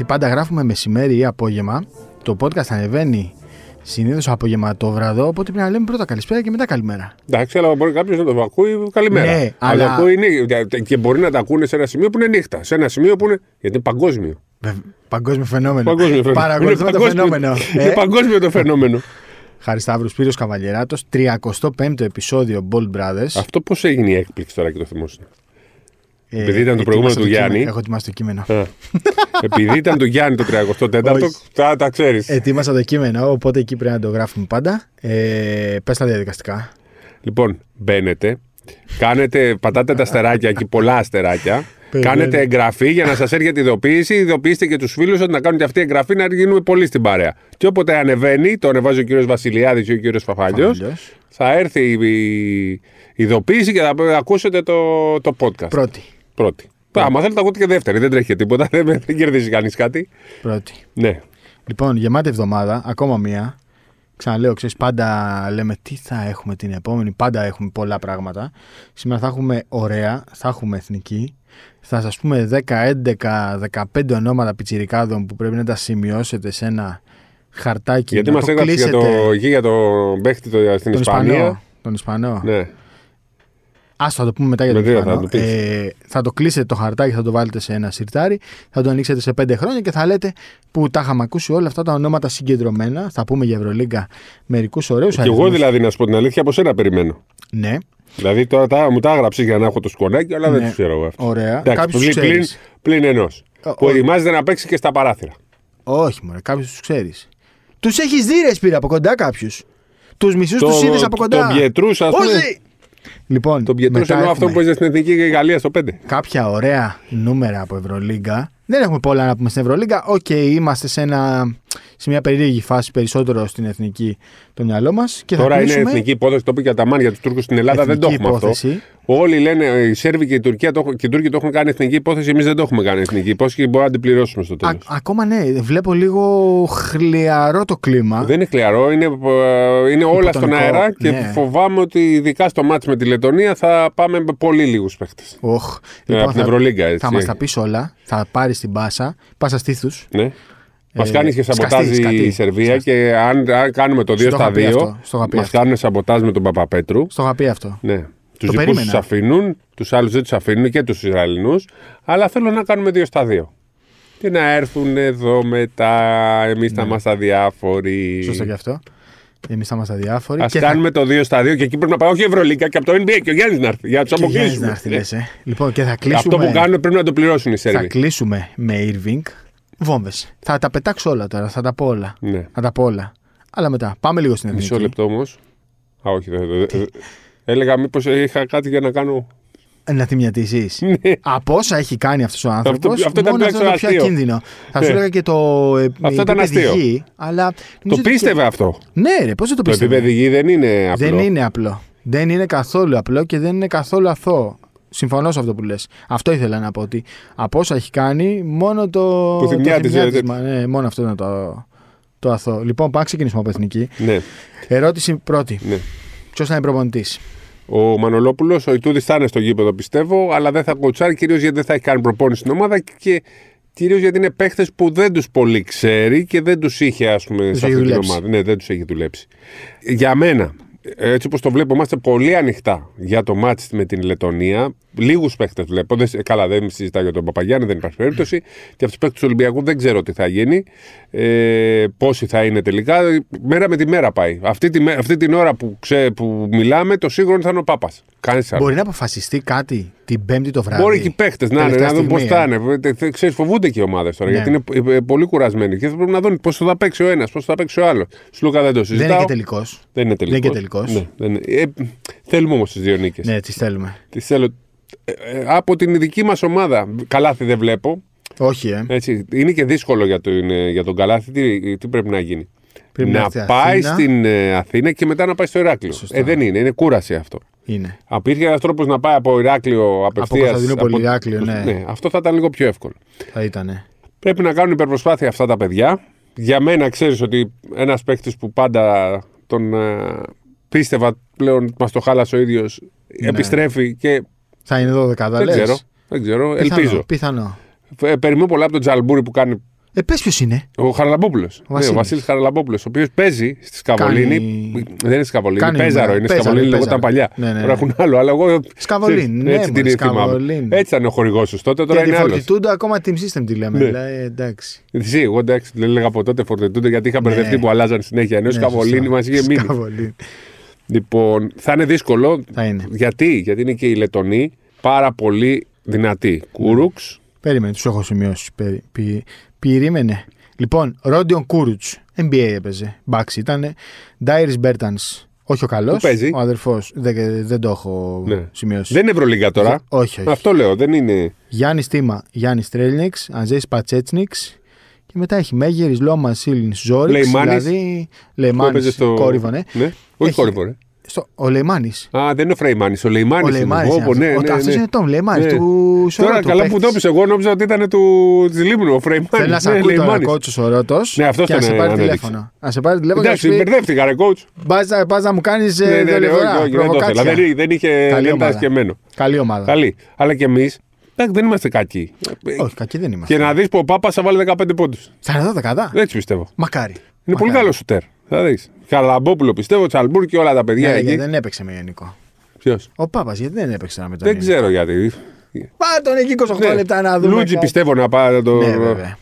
Καλησπέρα, καλημέρα. Γιατί πάντα γράφουμε μεσημέρι ή απόγευμα. Το podcast ανεβαίνει συνήθως απογευματόβραδο. Οπότε πρέπει να λέμε πρώτα καλησπέρα και μετά καλημέρα. Εντάξει, αλλά μπορεί κάποιος να το ακούει καλημέρα. Ναι, αλλά... αλλά- ακούει νύχτα. Και μπορεί να τα ακούνε σε ένα σημείο που είναι νύχτα. Σε ένα σημείο που είναι. Γιατί είναι παγκόσμιο. Βεβ- Παγκόσμιο φαινόμενο. Παγκόσμιο φαινόμενο. Παρακολουθούμε Είναι το παγκόσμιο- φαινόμενο. Είναι Ε, παγκόσμιο το φαινόμενο. Χαρισταύρου Σπύρος Καβαλιεράτος, 35ο επεισόδιο Bold Brothers. Αυτό πώς έγινε η έκπληξη τώρα και το θυμόσαι. Ε, επειδή ήταν το ετοίμασα προηγούμενο του κείμενο. Γιάννη. Έχω ετοιμάσει το κείμενο. Α. Επειδή ήταν του Γιάννη το 34ο, Όχι. τα, τα ξέρεις. Ετοίμασα το κείμενο, οπότε εκεί πρέπει να το γράφουμε πάντα. Ε, πες τα διαδικαστικά. Λοιπόν, μπαίνετε, κάνετε, πατάτε τα αστεράκια εκεί, πολλά αστεράκια. Περιμένω. Κάνετε εγγραφή για να σας έρχεται ειδοποίηση. Ειδοποιήστε και τους φίλους ότι να κάνουν και αυτή η εγγραφή να γίνουμε πολύ στην παρέα. Και όποτε ανεβαίνει, το ανεβάζει ο κύριος Βασιλιάδης ή ο κύριος Φαφάλιο, Φαφάλιος. θα έρθει η ειδοποίηση και θα ακούσετε το, το podcast. Πρώτη. Πρώτη. Άμα θέλετε, ακούτε και δεύτερη. Δεν τρέχει τίποτα. Δεν, δεν κερδίζει κανείς κάτι. Πρώτη. Ναι. Λοιπόν, γεμάτη εβδομάδα, ακόμα μία. Ξαναλέω, ξέρεις, πάντα λέμε τι θα έχουμε την επόμενη. Πάντα έχουμε πολλά πράγματα. Σήμερα θα έχουμε ωραία, θα έχουμε εθνική. Θα σας πούμε 10, 11, 15 ονόματα πιτσιρικάδων που πρέπει να τα σημειώσετε σε ένα χαρτάκι. Γιατί να μας το έγραψε για κλείσετε. το, εκεί για το παίχτη το, στην τον Ισπανία. Ισπανό. Τον Ισπανό. Ναι. Ας θα το πούμε μετά για τον Μετά θα Ισπανό. το πεις. Ε, θα το κλείσετε το χαρτάκι, θα το βάλετε σε ένα σιρτάρι, θα το ανοίξετε σε πέντε χρόνια και θα λέτε που τα είχαμε ακούσει όλα αυτά τα ονόματα συγκεντρωμένα. Θα πούμε για Ευρωλίγκα μερικούς ωραίους Και εγώ δηλαδή, να σου πω την αλήθεια, από σένα περιμένω. Ναι, Δηλαδή τώρα τα, μου τα έγραψες για να έχω το σκονάκι, αλλά δεν Ναι. τους ξέρω εγώ αυτό. ωραία. Εντάξει, Κάποιους πλην, πλην, ξέρεις. πλην ενός. Ο- Που ο- ετοιμάζεται να παίξει και στα παράθυρα. Όχι, μωρέ, κάποιους τους ξέρεις. Τους έχεις δει, ρε Σπύρα, από κοντά κάποιους. Τους μισούς τους είδες από κοντά. Το Πιετρούς, ας πούμε. Όχι! Λοιπόν, Το Πιετρούς μετά εννοώ αυτό που έχουμε παίζεις στην Εθνική και η Γαλλία στο 5. κάποια ωραία νούμερα από Ευρωλίγκα. Δεν έχουμε πολλά να πούμε στην Ευρωλίγκα. Οκ, είμαστε σε, ένα, σε μια περίεργη φάση περισσότερο στην εθνική το μυαλό μας. Τώρα είναι εθνική υπόθεση, το είπε και ο Αταμάν για τους Τούρκους στην Ελλάδα, δεν το Εθνική έχουμε υπόθεση. αυτό. Όλοι λένε οι Σέρβοι και η Τουρκία το, έχουν- και οι Τούρκοι το έχουν κάνει εθνική υπόθεση, εμείς δεν το έχουμε κάνει εθνική υπόθεση και μπορούμε να την πληρώσουμε στο τέλος. ακόμα ναι, βλέπω λίγο χλιαρό το κλίμα. Δεν είναι χλιαρό, είναι, ε, είναι όλα στον Υποτονικό, αέρα και ναι. φοβάμαι ότι ειδικά στο μάτς με τη Λετωνία θα πάμε με πολύ λίγους παίχτες. Οχ. Ε, από την θα, Ευρωλίγκα, έτσι. θα μας τα πεις όλα. Θα πάρεις την πάσα. Πάσα στήθους. Ναι. Μας Ε, κάνεις και σαμποτάζ σκαστή, σκατή. η Σερβία Σκαστή. και αν, αν κάνουμε το 2 Στο στα είχα πει 2, αυτό, στο είχα πει μας αυτό. κάνουν σαμποτάζ με τον Παπαπέτρου. Στο είχα πει αυτό. Ναι. Τους Το δικούς περίμενα. τους αφήνουν, τους άλλους δεν τους αφήνουν και τους Ισραηλινούς, αλλά θέλω να κάνουμε 2 στα 2. Και να έρθουν εδώ μετά, εμείς θα είμαστε αδιάφοροι. Ναι. Σωστό και αυτό. Εμείς θα είμαστε διάφοροι. Α και κάνουμε το 2 στα 2 και εκεί πρέπει να πάει όχι η Ευρωλίγκα και από το NBA και ο Γιάννης να έρθει για να τους θα... και ο Γιάννης αποκλείσουμε. να έρθει, λες, ε. Λοιπόν, και θα Αυτό κλείσουμε, που κάνουν πρέπει να το πληρώσουν οι θα Σέρβοι. κλείσουμε με Irving. Βόμβες. Θα τα πετάξω όλα τώρα. Θα τα πω όλα. Ναι. Θα τα πω όλα. Αλλά μετά. Πάμε λίγο στην εθνική. Μισό λεπτό όμως. Α, όχι. δεν- δεν- δεν- Έλεγα μήπως είχα κάτι για να κάνω. Ε, Να θυμιατίσει. Ναι. Από όσα έχει κάνει αυτός ο άνθρωπος, Αυτό- αυτό ήταν μόνο αυτό είναι το τουλάχιστον πιο αστείο. κίνδυνο. Θα σου Ναι. έλεγα και το. ε, Αυτό ήταν επίπεδο αστείο. γη, αλλά Το νομίζω ότι πίστευε και- αυτό. Ναι, ρε, πώς δεν το Το πίστευε; επίπεδο γη δεν είναι απλό. Δεν είναι απλό. Δεν είναι καθόλου απλό και δεν είναι καθόλου αθώο. Συμφωνώ σε αυτό που λες. Αυτό ήθελα να πω ότι από όσα έχει κάνει, μόνο το. Που θυμιάτιζε, το ρε. θυμιάτισμα, ναι, μόνο αυτό είναι το, το αθώο. Λοιπόν, πάμε να ξεκινήσουμε από εθνική. Ναι, Ερώτηση πρώτη. ναι. Ποιος θα είναι προπονητής; Ο Μανολόπουλος, ο Ιτούδης θα είναι στο γήπεδο πιστεύω, αλλά δεν θα κοτσάρει κυρίως γιατί δεν θα έχει κάνει προπόνηση στην ομάδα και κυρίως γιατί είναι παίχτες που δεν τους πολύ ξέρει και δεν τους είχε, ας πούμε, Τους σε έχει αυτή την δουλέψει. ομάδα. Ναι, δεν τους έχει δουλέψει. Για μένα, έτσι όπως το βλέπω, είμαστε πολύ ανοιχτά για το μάτς με την Λετωνία. Λίγους παίχτες βλέπω. Δεν, καλά, δεν συζητάω για τον Παπαγιάννη, δεν υπάρχει περίπτωση. Και από τους παίχτες του Ολυμπιακού δεν ξέρω τι θα γίνει. Ε, πόσοι θα είναι τελικά. Μέρα με τη μέρα πάει. Αυτή, τη, μέ- αυτή την ώρα που, ξέ, που μιλάμε, το σίγουρο θα είναι ο Πάπας. Κάνει άλλο. Μπορεί να αποφασιστεί κάτι την Πέμπτη το βράδυ. Μπορεί και οι παίχτε να είναι, Τελευταία να δουν πώς στιγμή, θα ε. είναι. Ε, θε- Ξέρεις, φοβούνται και οι ομάδες τώρα Ναι. γιατί είναι ε, πολύ κουρασμένοι. Και θα πρέπει να δουν πώς θα παίξει ο ένας, πώς θα παίξει ο άλλος. Σλούκα δεν το Δεν συζητάω. είναι και τελικός. Δεν είναι τελικός. Δεν είναι και τελικός. Ναι, δεν είναι. Ε, θέλουμε όμως τις δύο νίκες. Ναι, τις θέλουμε. Τις θέλω. Ε, ε, από την δική μας ομάδα. Καλάθι δεν βλέπω. Όχι, ε. Έτσι. Είναι και δύσκολο για τον, ε, για τον Καλάθι. Τι, τι πρέπει να γίνει. Πρέπει να να έρθει πάει Αθήνα. στην ε, Αθήνα και μετά να πάει στο Ηράκλειο. Σωστά. Ε, δεν είναι. Είναι κούραση αυτό. Είναι. Υπήρχε ένας τρόπος να πάει από Ηράκλειο απευθείας. Κωνσταντινούπολη, Ηράκλειο, ναι. Αυτό θα ήταν λίγο πιο εύκολο. Θα ήταν. Πρέπει να κάνουν υπερπροσπάθεια αυτά τα παιδιά. Για μένα ξέρεις ότι ένας παίκτης που πάντα τον ε, πίστευα πλέον μας το χάλασε ο ίδιος. Ναι. Επιστρέφει και Θα είναι 12 δεν ξέρω. Δεν ξέρω. Πιθανό, Ελπίζω. Πιθανό. Ε, περιμένω πολλά από τον Τζαλμπούρη που κάνει Ε, πες ποιος είναι. ο Χαραλαμπόπουλος. Ναι, ο Βασίλης. Βασίλης Χαραλαμπόπουλος, ο οποίος παίζει στη Σκαβολίνη. Κάνει- Δεν είναι Σκαβολίνη, Κάνει Παίζαρο νούμερα. είναι. Παίζαρο, Σκαβολίνη λεγόταν παίζαρο. παλιά. Ναι, ναι, Τώρα ναι. έχουν άλλο. Αλλά εγώ. Σκαβολίνη, ξέρεις, ναι, Έτσι μωρέ, την θυμάμαι. Σκαβολίνη. Έτσι ήταν ο χορηγός σου τότε. Τώρα Και τη είναι άλλος. Fortitude ακόμα team system τη λέμε. Ναι. Δηλαδή, εντάξει. Εσύ, εγώ εντάξει, δεν έλεγα από τότε φορτετούνται γιατί είχα μπερδευτεί που αλλάζαν συνέχεια. Ενώ Ναι, Σκαβολίνη σωστό. μας είχε μείνει. Σκαβολίνη. Λοιπόν, θα είναι δύσκολο. Θα είναι. Γιατί, γιατί είναι και οι Λετονοί πάρα πολύ δυνατοί. Κούρουξ, Περίμενε, τους έχω σημειώσει. Περι, πι, περίμενε. Λοιπόν, Ρόντιον Κούρουτ. NBA έπαιζε. Μπάξ ήταν. Ντάιρις Μπέρτανς. Όχι ο καλός. Πού παίζει; Ο αδερφός. Δεν, δεν το έχω Ναι. σημειώσει. δεν είναι Ευρωλίγκα τώρα. Όχι, όχι. Αυτό λέω, δεν είναι. Γιάννης Τίμα, Γιάννης Τρέλνιξ, Αζέη Πατσέτσνιξ. Και μετά έχει Μέγερης, Λόμα, Σίλιν, Ζόριξ. Λεϊμάνης, Δηλαδή, Που Λεϊμάνης, έπαιζε στο. κόρυβο, ναι. ναι. Όχι Έχει- κόρυβο, ρε. Στο, ο Λεϊμάνης. Α, δεν είναι ο Φρέιμάνη. Ο Λεϊμάνης. Ο Λεϊμάνης. ναι, ναι, Αυτός ναι. είναι Τόμ Λεϊμάνης Ναι. του Σορότου. Τώρα καλά που παίχτης. το έπεισε, εγώ νόμιζα ότι ήταν του τη Λίμνου, ο Φρέιμάνη. Θέλει να σε ακούει τώρα κότσο ο Ρότο Ναι, αυτός και να τον σε πάρει ανέδειξε. τηλέφωνο. Να σε πάρει τηλέφωνο και να Εντάξει, σου πει μπερδεύτηκα, ρε coach. Πα να μου κάνεις Ναι, ναι, ναι, όχι, δολιβορά. όχι, δεν το ήθελα. Δεν, δεν είχε. Καλή Δεν ήταν ομάδα. σκεμμένο. Καλή ομάδα. Καλή. Αλλά και εμείς δεν είμαστε κακοί. Όχι, κακή δεν είμαστε. Και να δεις που ο Πάπας θα βάλει 15 πόντους. Θα είναι εδώ δεκαδά. Έτσι πιστεύω. Μακάρι. Είναι πολύ καλό σουτέρ. Θα δεις. Καλαμπόπουλο πιστεύω, Τσαλμπούρ και όλα τα παιδιά Ναι, εκεί. γιατί δεν έπαιξε με Ιωνικό. Ποιος; Ο Πάπας γιατί δεν έπαιξε τώρα με τον Δεν Ιωνικό; ξέρω γιατί. Πάρε τον εκεί 28 Ναι. λεπτά να δούμε. Λούτζι κάτι. πιστεύω να πάρει το. Ναι, βέβαια.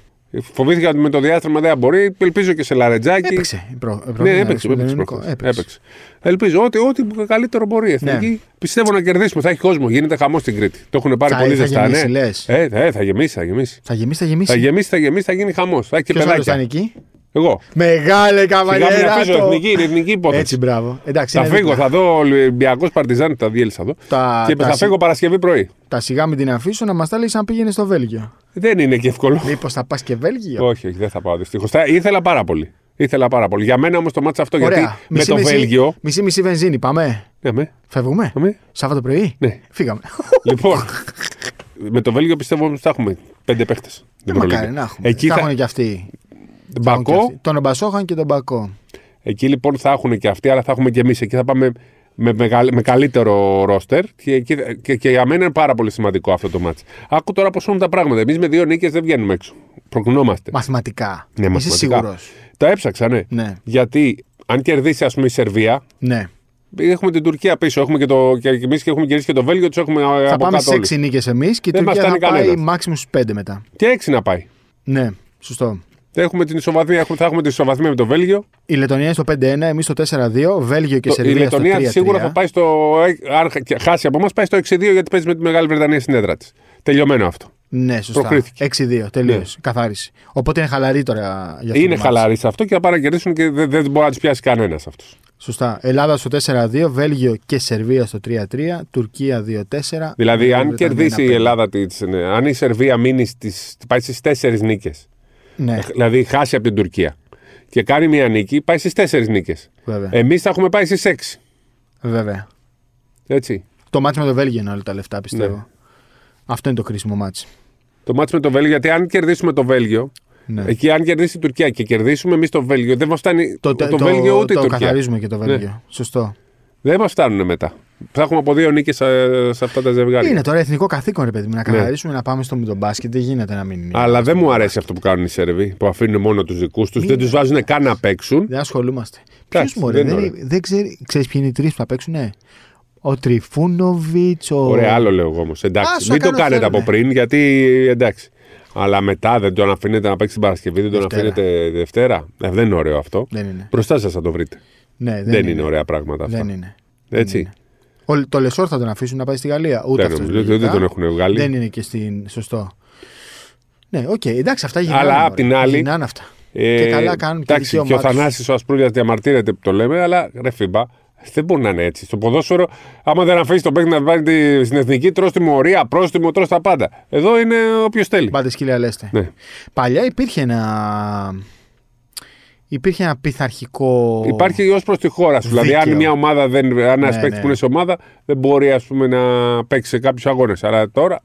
Φοβήθηκα ότι με το διάστημα δεν θα μπορεί. Ελπίζω και σε λαρετζάκι. Έπαιξε. η προ- η Ναι, πρώτη έπαιξε. με τον έπαιξε, Ιωνικό. προχθές. Έπαιξε. έπαιξε. Ελπίζω ότι ό,τι καλύτερο μπορεί η εθνική. Ναι. Πιστεύω να κερδίσουμε. Θα έχει κόσμο. Γίνεται χαμός στην Κρήτη. Το έχουν πάρει Θα- πολύ θα ζεστά. γεμίσει, ναι. λες. Ε, θα, ε, θα γεμίσει, θα γεμίσει. Θα γεμίσει, θα γεμίσει. Θα γεμίσει, θα γεμίσει, θα γίνει χαμός. Θα έχει και Ποιος άλλος θα παιδάκια. Είναι εκεί. Εγώ. Μεγάλε Σιγά μην καβαλιέρα. αφήσω το- εθνική, είναι εθνική υπόθεση. Έτσι, μπράβο. Εντάξει, Θα είναι φύγω, δίπλα. θα δω Ολυμπιακό Παρτιζάν, τα διέλυσα εδώ. Τα- και τα θα συ- φύγω Παρασκευή πρωί. Τα σιγά μην την αφήσω να μας τα λέει σαν πήγαινε στο Βέλγιο. Δεν είναι και εύκολο. Μήπως θα πας και Βέλγιο; όχι, όχι, δεν θα πάω δυστυχώς. Ήθελα πάρα πολύ. Ήθελα πάρα πολύ. Για μένα όμως το μάτσο αυτό γιατί Ωραία. με Μισή, το μισή, Βέλγιο. Μισή μισή βενζίνη, πάμε. Ναι, με, Φεύγουμε; με. Σάββατο πρωί; Ναι. Φύγαμε. Λοιπόν, με το Βέλγιο πιστεύω ότι θα έχουμε πέντε παίχτες. Δεν μακάρι να έχουμε. Εκεί, θα θα... έχουν και αυτοί. Θα έχουν και Μπακό, αυτοί. Τον Ομπασόχαν και τον Μπακό. εκεί λοιπόν θα έχουν και αυτοί, αλλά θα έχουμε και εμείς. Εκεί θα πάμε με, μεγαλ- με καλύτερο ρόστερ και, εκεί- και, και για μένα είναι πάρα πολύ σημαντικό αυτό το μάτς. Άκου τώρα πώς είναι τα πράγματα. Εμείς με δύο νίκες δεν βγαίνουμε έξω. Προκρινόμαστε. Μαθηματικά. Ναι, Είσαι μαθηματικά. σίγουρος. Τα έψαξα, ναι. Ναι. Γιατί αν κερδίσει, ας πούμε, η Σερβία, ναι. έχουμε την Τουρκία πίσω. Έχουμε και, το, και εμείς και έχουμε κερδίσει και το Βέλγιο, τους έχουμε Θα από πάμε κάτω σε όλους. 6 νίκες εμείς και η Δεν μας Τουρκία θα φτάνει πάει κανένας. maximum στους 5 μετά. Και έξι να πάει. Ναι, σωστό. Έχουμε την ισοβαθμία, έχουμε, θα έχουμε την ισοβαθμία με το Βέλγιο. Η Λετωνία είναι στο 5-1, εμείς στο 4-2, Βέλγιο και Το- η Σερβία στο 3-3. Λετωνία σίγουρα θα πάει στο. Αν χα- χάσει από εμάς, πάει στο 6-2 γιατί παίζει με τη Μεγάλη Βρετανία στην έδρα της. Τελειωμένο αυτό. Ναι, σωστά. Προκρίθηκε. 6-2, τελείωσε. Καθάριση. Οπότε είναι χαλαρή τώρα για αυτό Είναι το μάτς. χαλαρή σε αυτό και θα πάνε να κερδίσουν και δεν, δεν μπορεί να του πιάσει κανένας αυτού. Σωστά. Ελλάδα στο 4-2, Βέλγιο και Σερβία στο 3-3, Τουρκία 2-4. Δηλαδή, Μεγάλη αν Βρετανία κερδίσει η 1-5. Ελλάδα, της, ναι, αν η Σερβία μείνει στις, πάει στις τέσσερις νίκες, Ναι, δηλαδή χάσει από την Τουρκία και κάνει μια νίκη, πάει στις τέσσερις νίκες. βέβαια. Εμείς θα έχουμε πάει στις έξι. βέβαια. Έτσι. Το μάτι με το Βέλγιο είναι όλα τα λεφτά, πιστεύω. Ναι. Αυτό είναι το κρίσιμο μάτι. Το μάτι με το Βέλγιο, γιατί αν κερδίσουμε το Βέλγιο, Ναι. εκεί αν κερδίσει η Τουρκία και κερδίσουμε εμείς το Βέλγιο, δεν μας φτάνει το, το, το, Βέλγιο ούτε το η Τουρκία. καθαρίζουμε και το Βέλγιο. Σωστό. Δεν μας φτάνουν μετά. Θα έχουμε από δύο νίκες σε, σε αυτά τα ζευγάρια. Είναι τώρα εθνικό καθήκον, ρε παιδί μου, να καθαρίσουμε να πάμε στο με τον μπάσκετ. Δεν γίνεται να μην είναι. Ναι. Αλλά δεν μου αρέσει αυτό που κάνουν οι Σέρβοι, που αφήνουν μόνο τους δικούς τους, δεν τους βάζουν καν να παίξουν. Δεν ασχολούμαστε. Ποιος Εντάξει, μου δεν δεν, είναι δεν, δεν ξέρει. Ξέρεις ποιοι είναι οι τρεις που θα παίξουν, ναι. Ο Τριφούνοβιτς, ο. Ωραία, άλλο λέω εγώ όμως. Εντάξει, Άσο, μην το κάνω κάνετε θέλουνε. από πριν, γιατί εντάξει. Αλλά μετά δεν τον αφήνετε να παίξει την Παρασκευή, δεν τον Δευτέρα. αφήνετε Δευτέρα. Ε, δεν είναι ωραίο αυτό. Δεν είναι. Μπροστά σας θα το βρείτε. Ναι, Δεν, είναι. ωραία πράγματα αυτά. Δεν είναι. Έτσι. Είναι. Ο, το Λεσόρ θα τον αφήσουν να πάει στη Γαλλία. Ούτε Δεν αυτός νομίζω, λογικά. δεν τον έχουν βγάλει. Δεν είναι και στην. Σωστό. Ναι, οκ, εντάξει, αυτά γυρνάνε. Αλλά μωρέ. απ' την άλλη- Γυρνάνε αυτά. Ε, Και καλά κάνουν και Εντάξει, και ο δικαίωμά τους. Θανάσης ο Ασπρούρια διαμαρτύρεται που το λέμε, αλλά ρε FIBA, δεν μπορεί να είναι έτσι. Στο ποδόσφαιρο, άμα δεν αφήσει τον παίκτη να πάρει τη- στην εθνική, τρως τιμωρία, πρόστιμο, τρως τα πάντα. Εδώ είναι όποιος θέλει. Μπάτε σκύλοι αλέστε. Ναι. Παλιά υπήρχε ένα. Υπήρχε ένα πειθαρχικό. Υπάρχει ως προς τη χώρα σου. Δηλαδή, αν Δίκαιο. μια ομάδα δεν. Αν ένας Ναι, παίκτης ναι. που είναι σε ομάδα δεν μπορεί ας πούμε, να παίξει σε κάποιους αγώνες. Αλλά τώρα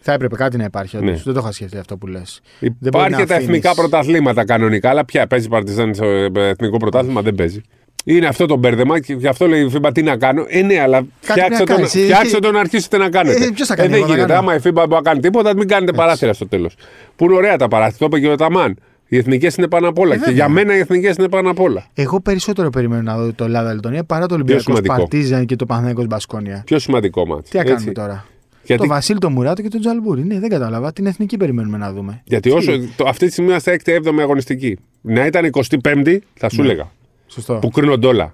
Θα έπρεπε κάτι να υπάρχει. όντως. Ναι. Δεν το είχα σκεφτεί αυτό που λες. υπάρχει και τα εθνικά πρωταθλήματα κανονικά. Αλλά πια παίζει παρτιζάν στο εθνικό πρωτάθλημα, δεν παίζει. Είναι αυτό το μπέρδεμα και γι' αυτό λέει η FIBA τι να κάνω. Ε, ναι, αλλά φτιάξτε να το, κάνεις. φτιάξτε το να αρχίσετε να κάνετε. Ε, ποιος θα κάνει, δεν εγώ θα γίνεται. κάνω. Άμα η FIBA μπορεί να κάνει τίποτα, μην κάνετε παράθυρα στο τέλος. Που είναι ωραία τα παράθυρα. Το είπε και ο Ταμάν. Οι εθνικές είναι πάνω απ' όλα. και βέβαια. για μένα οι εθνικές είναι πάνω απ' όλα. Εγώ περισσότερο περιμένω να δω το Ελλάδα-Λετωνία παρά το Ολυμπιακός σημαντικό. Παρτίζαν και το Παναθηναϊκός Μπασκόνια. Πιο σημαντικό μάτι. Τι να κάνουμε τώρα; Γιατί, Το Βασίλη, το Μουράτο και τον Τζαλμπούρη. Ναι, δεν κατάλαβα. Την εθνική περιμένουμε να δούμε. γιατί Τι; όσο, το, αυτή τη στιγμή είμαστε 6η-7η αγωνιστική. Να ήταν 25η, θα σου Ναι. έλεγα. Σωστό. Που κρίνονται όλα.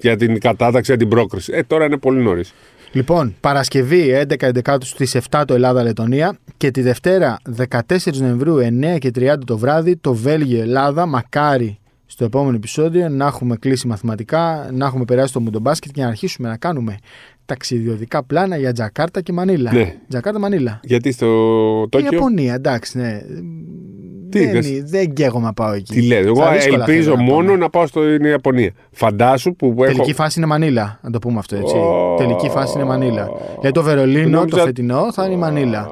Για την κατάταξη, για την πρόκριση. Ε, τώρα είναι πολύ νωρίς. Λοιπόν, Παρασκευή 11-11 στις 7 το Ελλάδα-Λετωνία και τη Δευτέρα 14 Νοεμβρίου 9 και 30 το βράδυ το Βέλγιο-Ελλάδα. Μακάρι στο επόμενο επεισόδιο να έχουμε κλείσει μαθηματικά, να έχουμε περάσει το μουντομπάσκετ και να αρχίσουμε να κάνουμε ταξιδιωτικά πλάνα για Τζακάρτα και Μανίλα. Ναι. Τζακάρτα Μανίλα. Γιατί στο Η Τόκιο; Ιαπωνία, εντάξει, ναι. Τι δεν, είδες; δεν καίγομαι να πάω εκεί. Τι λέει, εγώ Στα δύσκολα ελπίζω θέλω να μόνο πάμε. να πάω στην Ιαπωνία. Φαντάσου που έχω. Τελική φάση είναι Μανίλα, να το πούμε αυτό έτσι. Ω. Τελική φάση είναι Μανίλα. Για το Βερολίνο, Νόμιζα- το φετινό, θα είναι η Μανίλα.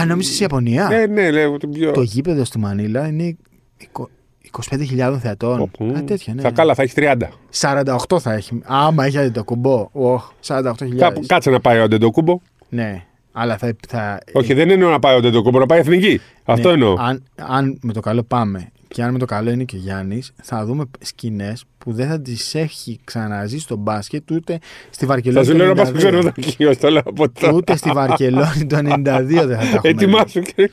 Α, νόμιζες η Ιαπωνία; Ναι, ναι, λέω ότι πιο. Το γήπεδο στη Μανίλα είναι 25.000 θεατών. Οπού. Α, τέτοια, ναι. Θα καλά, θα έχεις 30. 48 θα έχει. Άμα έχεις το κουμπό. Οχ, 48.000. Κάπου, κάτσε να πάει ο Αντεντοκούμπο. Ναι, αλλά θα. θα Όχι, δεν εννοώ να πάει ο Αντεντοκούμπο, να πάει εθνική. Αυτό ναι, εννοώ. Αν, αν με το καλό πάμε και αν με το καλό είναι και ο Γιάννης, θα δούμε σκηνές που δεν θα τις έχει ξαναζήσει στο μπάσκετ ούτε στη Θα Βαρκελόνη. σου το λέω να πας 92. ξενοδοχείο, το λέω από τώρα. Ούτε στη Βαρκελόνη το 92 δεν θα τα έχουμε. δει. Ετοιμάσου και.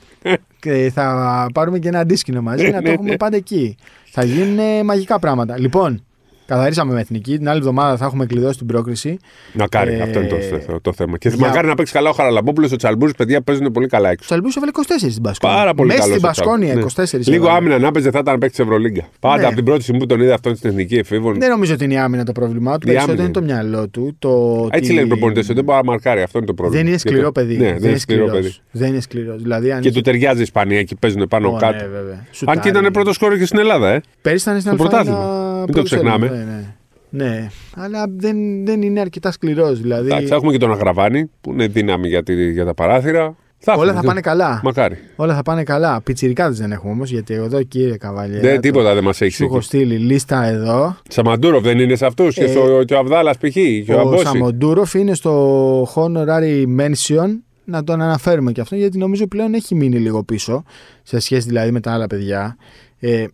Και θα πάρουμε και ένα αντίσκηνο μαζί να το Ναι, έχουμε ναι. πάντα εκεί. Θα γίνουν μαγικά πράγματα. Λοιπόν, καθαρίσαμε με εθνική. Την άλλη εβδομάδα θα έχουμε κλειδώσει την πρόκριση. Μακάρι, Ε, αυτό είναι το, το, το θέμα. Και για- μακάρι να παίξει καλά ο Χαραλαμπόπουλος, ο Τσαλμπούρης, παιδιά παίζουν πολύ καλά Ο έξω. Σαλμπού έβαλε 24 στην Πασκόνια. Πάρα πολύ Μέσα καλός. στην Πασκόνια 24. Λίγο έβαλε. άμυνα να παίζει θα ήταν παίξει Ευρωλίγκα. Πάντα Ναι. από την πρώτη στιγμή που τον είδα αυτόν στην εθνική εφήβων. Δεν νομίζω ότι είναι η άμυνα το πρόβλημά του. Η Περισσότερο άμυνα είναι το μυαλό του. Το Έτσι ότι λένε οι προπονητές, δεν μπορεί να μαρκάρει. Αυτό είναι το πρόβλημα. Δεν είναι Γιατί- σκληρό παιδί. Ναι, δεν είναι σκληρό παιδί. Δεν είναι σκληρός. Δηλαδή, αν Και είχε- του ταιριάζει η Ισπανία, εκεί παίζουν πάνω Ω, ναι, κάτω. βέβαια. Αν και Σουτάρει. ήταν πρώτος χώρο και στην Ελλάδα, ε. Πέρυσι ήταν στην στο Α1 πρωτάθλημα. Μην το πρώτος ξεχνάμε. Έλεγχος, Ναι, ναι. ναι, αλλά δεν, δεν είναι αρκετά σκληρός. Δηλαδή, Εντάξει, θα έχουμε και τον Αγραβάνη που είναι δύναμη για, τη- για τα παράθυρα. Θα όλα έχουμε. θα πάνε καλά. Μακάρι. Όλα θα πάνε καλά. Πιτσιρικάδες δεν έχουμε όμως, γιατί εδώ κύριε Καβαλιέρα. Δεν, το- τίποτα δεν μας έχει. Σου έχω στείλει λίστα εδώ. Σαμαντούροφ δεν είναι σε αυτούς. Και, Ε, στο, και ο Αβδάλας π.χ. Και ο, Ο Αμπόση. Σαμοντούροφ είναι στο honorary mention. Να τον αναφέρουμε και αυτό, γιατί νομίζω πλέον έχει μείνει λίγο πίσω. Σε σχέση δηλαδή με τα άλλα παιδιά. Ε,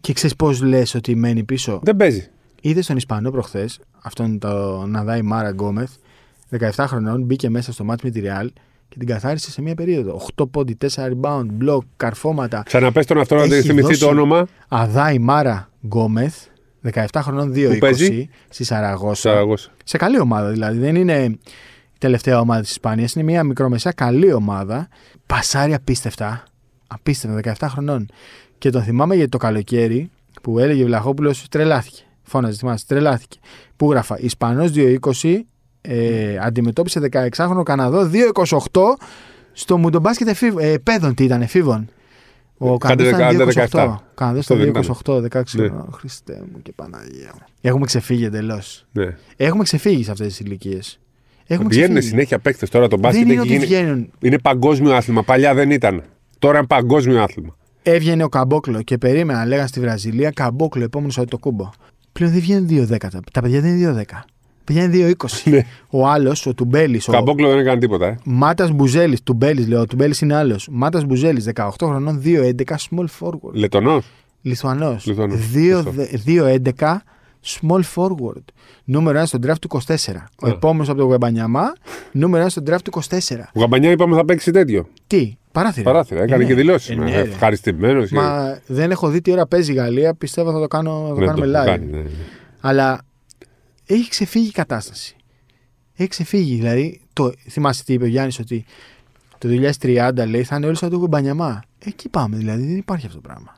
και ξέρεις πώς λες ότι μένει πίσω; Δεν παίζει. Είδες τον Ισπανό προχθές, αυτόν τον Αδάη Μάρα Γκόμεθ, 17 χρονών, μπήκε μέσα στο ματς με τη Real και την καθάρισε σε μία περίοδο. 8 πόντι, 4 rebound, μπλοκ, καρφώματα. Ξαναπες τον αυτό να Έχει θυμηθεί δώσει- το όνομα. Αδάη Μάρα Γκόμεθ, 17 χρονών, 2-20 Πού παίζει; στη Σαραγώσα. Σαραγώσα. Σε καλή ομάδα δηλαδή. Δεν είναι η τελευταία ομάδα της Ισπανίας. Είναι μια μικρομεσαία καλή ομάδα. Πασάρι απίστευτα. Απίστευτα, 17 χρονών. Και τον θυμάμαι γιατί το καλοκαίρι που έλεγε ο Βλαχόπουλος τρελάθηκε. Φώναζε, θυμάσαι, τρελάθηκε. Που γράφα Ισπανός 2-20 ε, αντιμετώπισε 16χρονο Καναδό 2-28 στο μουντομπάσκετ εφήβ, ε, παιδών. Τι ήταν, εφήβων. Ο Κάντε Καναδός ήταν 17. 2-28. Καναδός Αυτό δεν ήταν ήταν. 2-28, 16 Ναι. χρονών. Χριστέ μου και Παναγία μου. Έχουμε ξεφύγει εντελώς. Ναι. Έχουμε ξεφύγει σε αυτές τις ηλικίες. Έχουμε Βγαίνουν ξεφύγει. συνέχεια παίκτες τώρα το μπάσκετ. Δεν είναι έχει ότι γίνει- βγαίνουν. Είναι παγκόσμιο άθλημα. Παλιά δεν ήταν. Τώρα είναι παγκόσμιο άθλημα. Έβγαινε ο Καμπόκλο και περίμενα, λέγανε στη Βραζιλία, Καμπόκλο επόμενος από το κούμπο. Πλέον δεν βγαίνουν 2-10. Τα, τα παιδιά δεν είναι 2-10. Παιδιά είναι 2-20. Ναι. ο άλλος, ο Τουμπέλης, Ο ο Καμπόκλο δεν έκανε τίποτα. Ε. Μάτας Μπουζέλης, Τουμπέλης, λέω, ο Τουμπέλης είναι άλλος. Μάτας Μπουζέλης, 18 χρονών, 2-11, small forward. Λετωνός. Λιθουανός. Λιθουανός. 2-11, small forward. Νούμερο 1 στον draft του 24. Ο Α. επόμενος από το Γουεμπανιαμά, νούμερο 1 στον draft του 24. Ο Γαμπανιά είπαμε θα παίξει τέτοιο. Τι, παράθυρα. Παράθυρα. Έκανε Ε, και ναι. δηλώσεις. Ε, ναι, ρε. Ευχαριστημένος. Μα δεν έχω δει τι ώρα παίζει η Γαλλία. Πιστεύω θα το, κάνω, θα το κάνουμε live. ναι, Αλλά έχει ξεφύγει η κατάσταση. Έχει ξεφύγει. Δηλαδή, το, θυμάστε τι είπε ο Γιάννης ότι το 2030 λέει θα είναι όλοι σαν το Γουμπανιαμά. Εκεί πάμε δηλαδή. Δεν υπάρχει αυτό το πράγμα.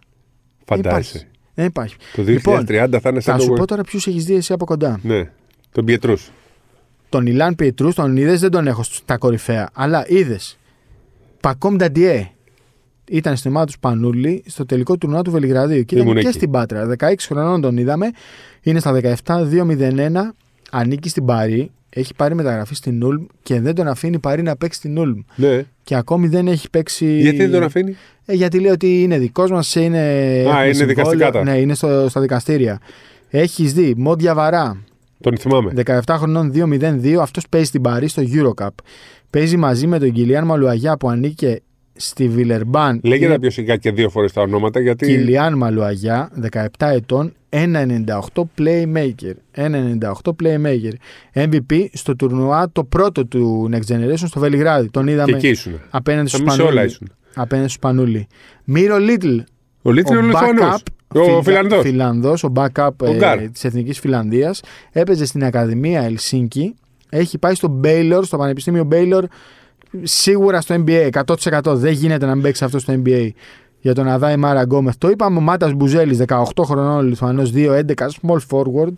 Δεν Φαντάζεσαι. Υπάρχει. Δεν υπάρχει. Το 2030 Λοιπόν, θα είναι Θα σαν σου το. πω τώρα ποιους έχεις δει εσύ από κοντά. Ναι. Τον Πιετρούς. Τον Ιλάν Πιετρούς, τον είδες, δεν τον έχω στα κορυφαία. Αλλά είδες. Πακόμ Νταντιέ. Ήταν στην ομάδα τους Σπανούλη στο τελικό τουρνουά του Βελιγραδίου. Και ήταν Ήμουν και εκεί. στην Πάτρα. 16 χρονών τον είδαμε. Είναι στα 17, 2-0-1. Ανήκει στην Παρή. Έχει πάρει μεταγραφή στην Νούλμ και δεν τον αφήνει η Παρή να παίξει στην Νούλμ. Ναι. Και ακόμη δεν έχει παίξει. Γιατί δεν τον αφήνει; Ε, γιατί λέει ότι είναι δικός μας, είναι. έχουμε είναι συμβόλαιο. δικαστικά τα. Ναι, είναι στο, στα δικαστήρια. Έχεις δει Μόντια Βαρά, Τον θυμάμαι. 17 χρονών 2-0-2. Αυτός παίζει στην Παρή στο Eurocup. Παίζει μαζί με τον Κιλιάν Μαλουαγιά που ανήκε στη Βιλερμπάν. Λέγε Είναι τα πιο σιγά και δύο φορές τα ονόματα γιατί. Κιλιάν Μαλουαγιά, 17 ετών, 1,98 playmaker. 1,98 playmaker. MVP στο τουρνουά το πρώτο του Next Generation στο Βελιγράδι. Τον Και είδαμε εκεί ήσουν. απέναντι στους Εμεί όλα Σπανούλη. ήσουν. Απέναντι στους Σπανούλη. Μύρο Λίτλ. Ο Λίτλ είναι ο Λιθουανός. Ο Φιλανδός. Φιλανδός, ο backup Ο Γκάρ. ε, της Εθνικής Φιλανδίας. Έπαιζε στην Ακαδημία Ελσίνκη. Έχει πάει στο Baylor, στο Πανεπιστήμιο Baylor, σίγουρα στο NBA. 100% δεν γίνεται να μην παίξει αυτό στο NBA. Για τον Αδάη Μάρα Γκόμεθ. Το είπαμε ο Μάτας Μπουζέλης, 18 χρονών Λιθουανός, 2-11, small forward.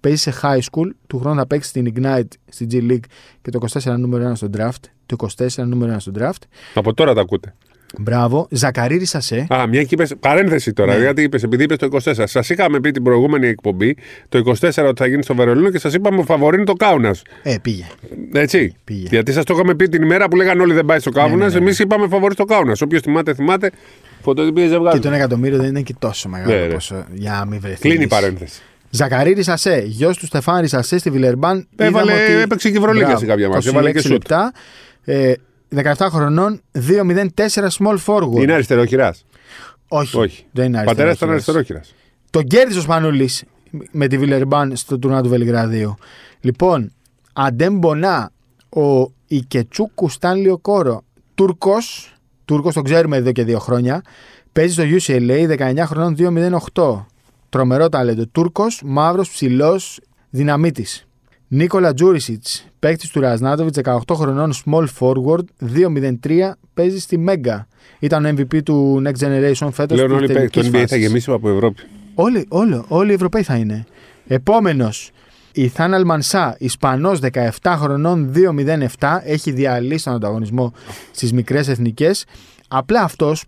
Παίζει σε high school. Του χρόνου θα παίξει στην Ignite στη G League και το 24 νούμερο 1 στο draft. Το 24 νούμερο 1 στο draft. Από τώρα τα ακούτε. Μπράβο. Ζακαρίρη Σασέ. Α, μια και είπες, παρένθεση τώρα, Ναι. γιατί είπες, επειδή είπες το 24. Σας είχαμε πει την προηγούμενη εκπομπή το 24 ότι θα γίνει στο Βερολίνο και σας είπαμε ο φαβορή είναι το Κάουνας. Ε, πήγε. Έτσι. Πήγε. Γιατί σας το είχαμε πει την ημέρα που λέγανε όλοι δεν πάει στο Κάουνας. ναι, ναι. Εμείς είπαμε φαβορή στο Κάουνας. Όποιος θυμάται, θυμάται. Φωτοτυπίε ζευγάρι. Και το 1 εκατομμύριο δεν είναι και τόσο μεγάλο Ναι, ναι. ποσό για να μην βρεθείς. Κλείνει η λύση. παρένθεση. Ζακαρίρη Σασέ, γιος του Στεφάν Ρισασέ στη Βιλερμπάν. Έβαλε- Είδαμε ότι- έπαιξε και Ευρωλίγκα Μπράβο, σε κάποια μάτς, 26 έβαλε και σουτ. λεπτά. Ε, 17 χρονών, 2-0-4 small forward. Είναι αριστερόχειρας. Όχι, Όχι. δεν είναι Πατέρας ήταν αριστερός. αριστερόχειρας. Τον κέρδισε ο Σπανούλης με τη Βιλερμπάν στο τουρνά του Βελιγραδίου. Λοιπόν, Αντέμ Μπονά, ο Ικετσούκου Στάνλιο Κόρο, Τούρκος, Τούρκος τον ξέρουμε εδώ και δύο χρόνια, παίζει στο UCLA 19 χρονών 2-0-8. Τρομερό ταλέντο. Τούρκος, μαύρος, ψηλός, δυναμίτης. Νίκολα Τζούρισιτς, παίκτης του Ρασνάτοβιτ, 18 χρονών, small forward, 2-0-3, παίζει στη Μέγκα. Ήταν ο MVP του Next Generation φέτος. Πλέον όλοι παίκτες. το NBA θα γεμίσει από Ευρώπη. Όλοι, όλοι, όλοι οι Ευρωπαίοι θα είναι. Επόμενος, η Θάναλ Μανσά, Ισπανός 17 χρονών, 2-0-7, έχει διαλύσει τον ανταγωνισμό στις μικρές εθνικές. Απλά αυτός